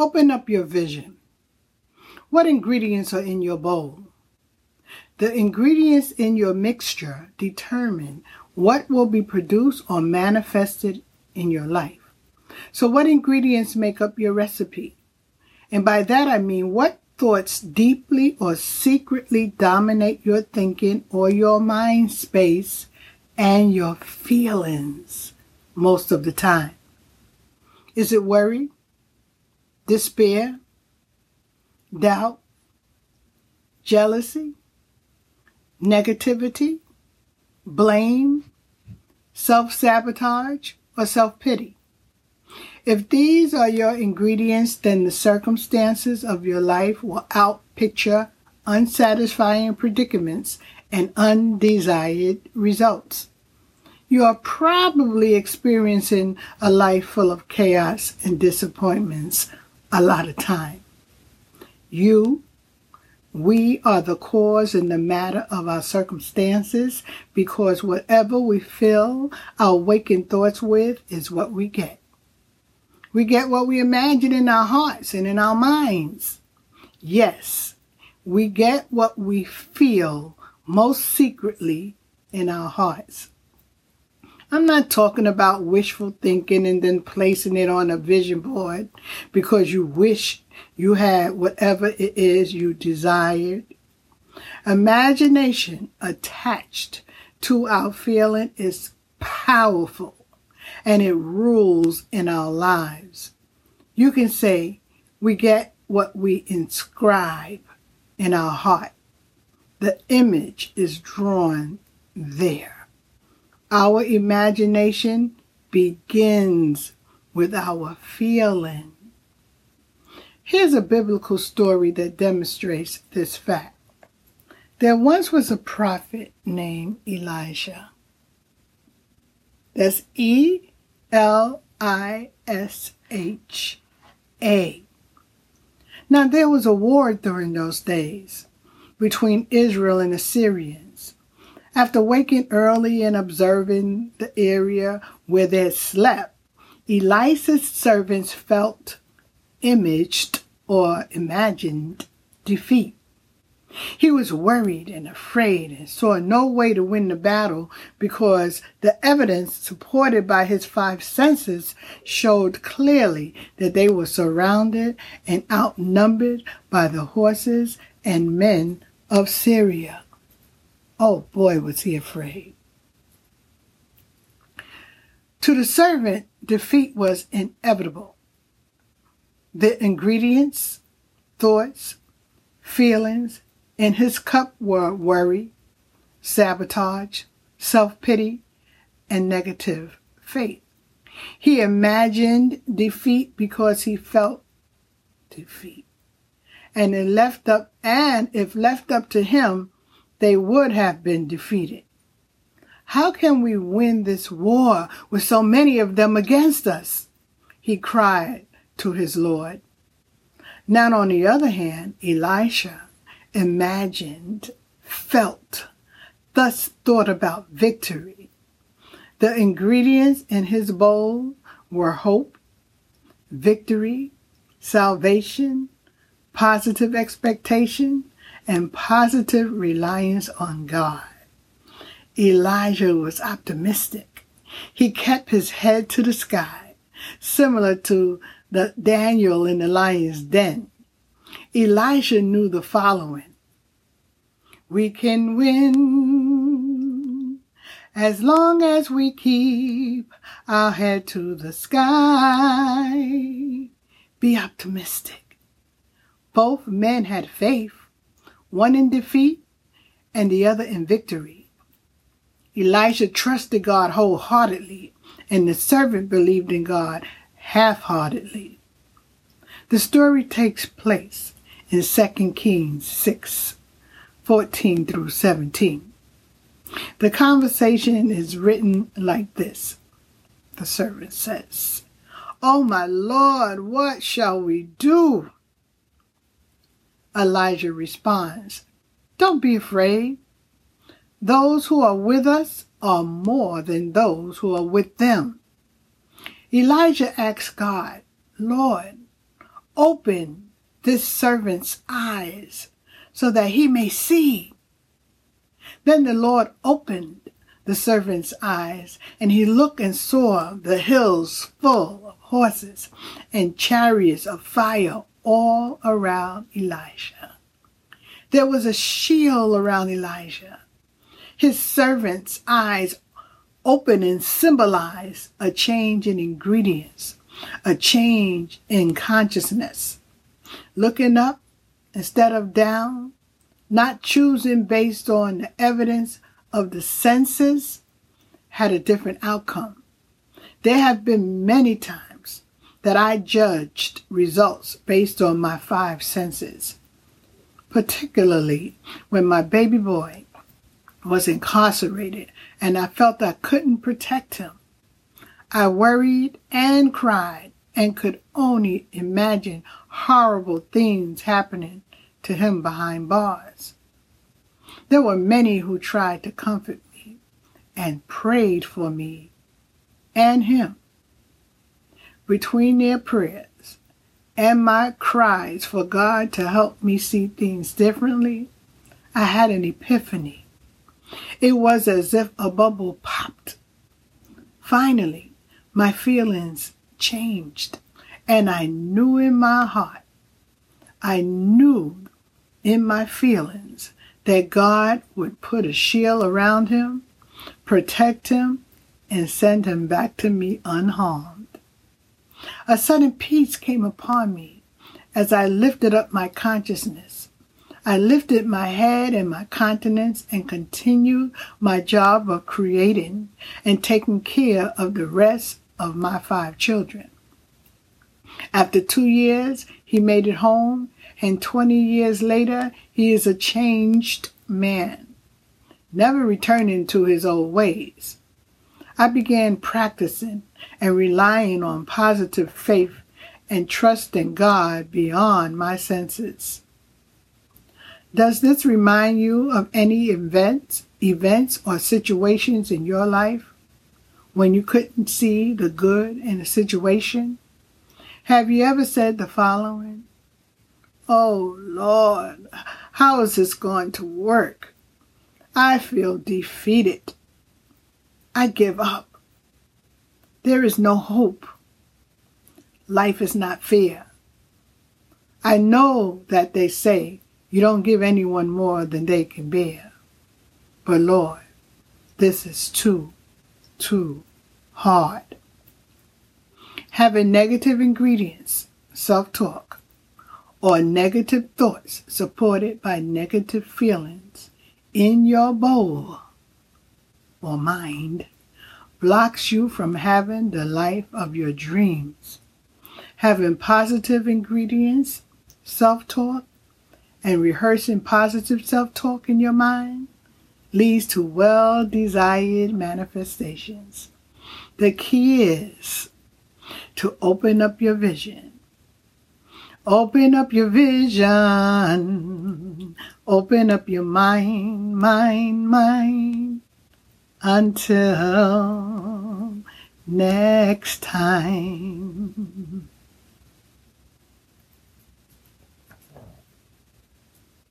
Open up your vision. What ingredients are in your bowl? The ingredients in your mixture determine what will be produced or manifested in your life. So, what ingredients make up your recipe? And by that I mean what thoughts deeply or secretly dominate your thinking or your mind space and your feelings most of the time. Is it worry, despair, doubt, jealousy, negativity, blame, self sabotage, or self pity? If these are your ingredients, then the circumstances of your life will outpicture unsatisfying predicaments and undesired results. You are probably experiencing a life full of chaos and disappointments a lot of time. You, we are the cause and the matter of our circumstances because whatever we fill our waking thoughts with is what we get. We get what we imagine in our hearts and in our minds. Yes, we get what we feel most secretly in our hearts. I'm not talking about wishful thinking and then placing it on a vision board because you wish you had whatever it is you desired. Imagination attached to our feeling is powerful and it rules in our lives. You can say we get what we inscribe in our heart. The image is drawn there. Our imagination begins with our feeling. Here's a biblical story that demonstrates this fact. There once was a prophet named Elisha. That's E L I S H A. Now there was a war during those days between Israel and Assyrians. After waking early and observing the area where they had slept, Elisha's servants felt imaged or imagined defeat. He was worried and afraid and saw no way to win the battle because the evidence supported by his five senses showed clearly that they were surrounded and outnumbered by the horses and men of Syria. Oh boy, was he afraid. To the servant, defeat was inevitable. The ingredients, thoughts, feelings, in his cup were worry, sabotage, self pity, and negative faith. He imagined defeat because he felt defeat. And it left up and if left up to him, they would have been defeated. How can we win this war with so many of them against us? He cried to his Lord. Now on the other hand, Elisha imagined, felt, thus thought about victory. The ingredients in his bowl were hope, victory, salvation, positive expectation, and positive reliance on God. Elisha was optimistic. He kept his head to the sky, similar to the Daniel in the lion's den. Elisha knew the following We can win as long as we keep our head to the sky. Be optimistic. Both men had faith, one in defeat and the other in victory. Elisha trusted God wholeheartedly, and the servant believed in God half heartedly. The story takes place in 2 Kings 6 14 through 17. The conversation is written like this The servant says, Oh my Lord, what shall we do? Elisha responds, Don't be afraid. Those who are with us are more than those who are with them. Elisha asks God, Lord, open this servant's eyes so that he may see. Then the Lord opened the servant's eyes, and he looked and saw the hills full of horses and chariots of fire all around Elisha. There was a shield around Elisha. His servant's eyes opened and symbolized a change in ingredients, a change in consciousness. Looking up instead of down, not choosing based on the evidence of the senses, had a different outcome. There have been many times that I judged results based on my five senses, particularly when my baby boy was incarcerated and I felt I couldn't protect him. I worried and cried and could only imagine horrible things happening to him behind bars. There were many who tried to comfort me and prayed for me and him. Between their prayers and my cries for God to help me see things differently, I had an epiphany. It was as if a bubble popped. Finally, my feelings changed, and I knew in my heart, I knew in my feelings that God would put a shield around him, protect him, and send him back to me unharmed. A sudden peace came upon me as I lifted up my consciousness. I lifted my head and my countenance and continued my job of creating and taking care of the rest of my five children. After two years, he made it home and 20 years later, he is a changed man, never returning to his old ways. I began practicing and relying on positive faith and trust in God beyond my senses. Does this remind you of any events, events or situations in your life when you couldn't see the good in a situation? Have you ever said the following? Oh Lord, how is this going to work? I feel defeated. I give up. There is no hope. Life is not fair. I know that they say you don't give anyone more than they can bear. But Lord, this is too, too hard. Having negative ingredients, self talk, or negative thoughts supported by negative feelings in your bowl or mind blocks you from having the life of your dreams. Having positive ingredients, self talk, and rehearsing positive self talk in your mind leads to well desired manifestations. The key is to open up your vision Open up your vision. Open up your mind, mind, mind. Until next time.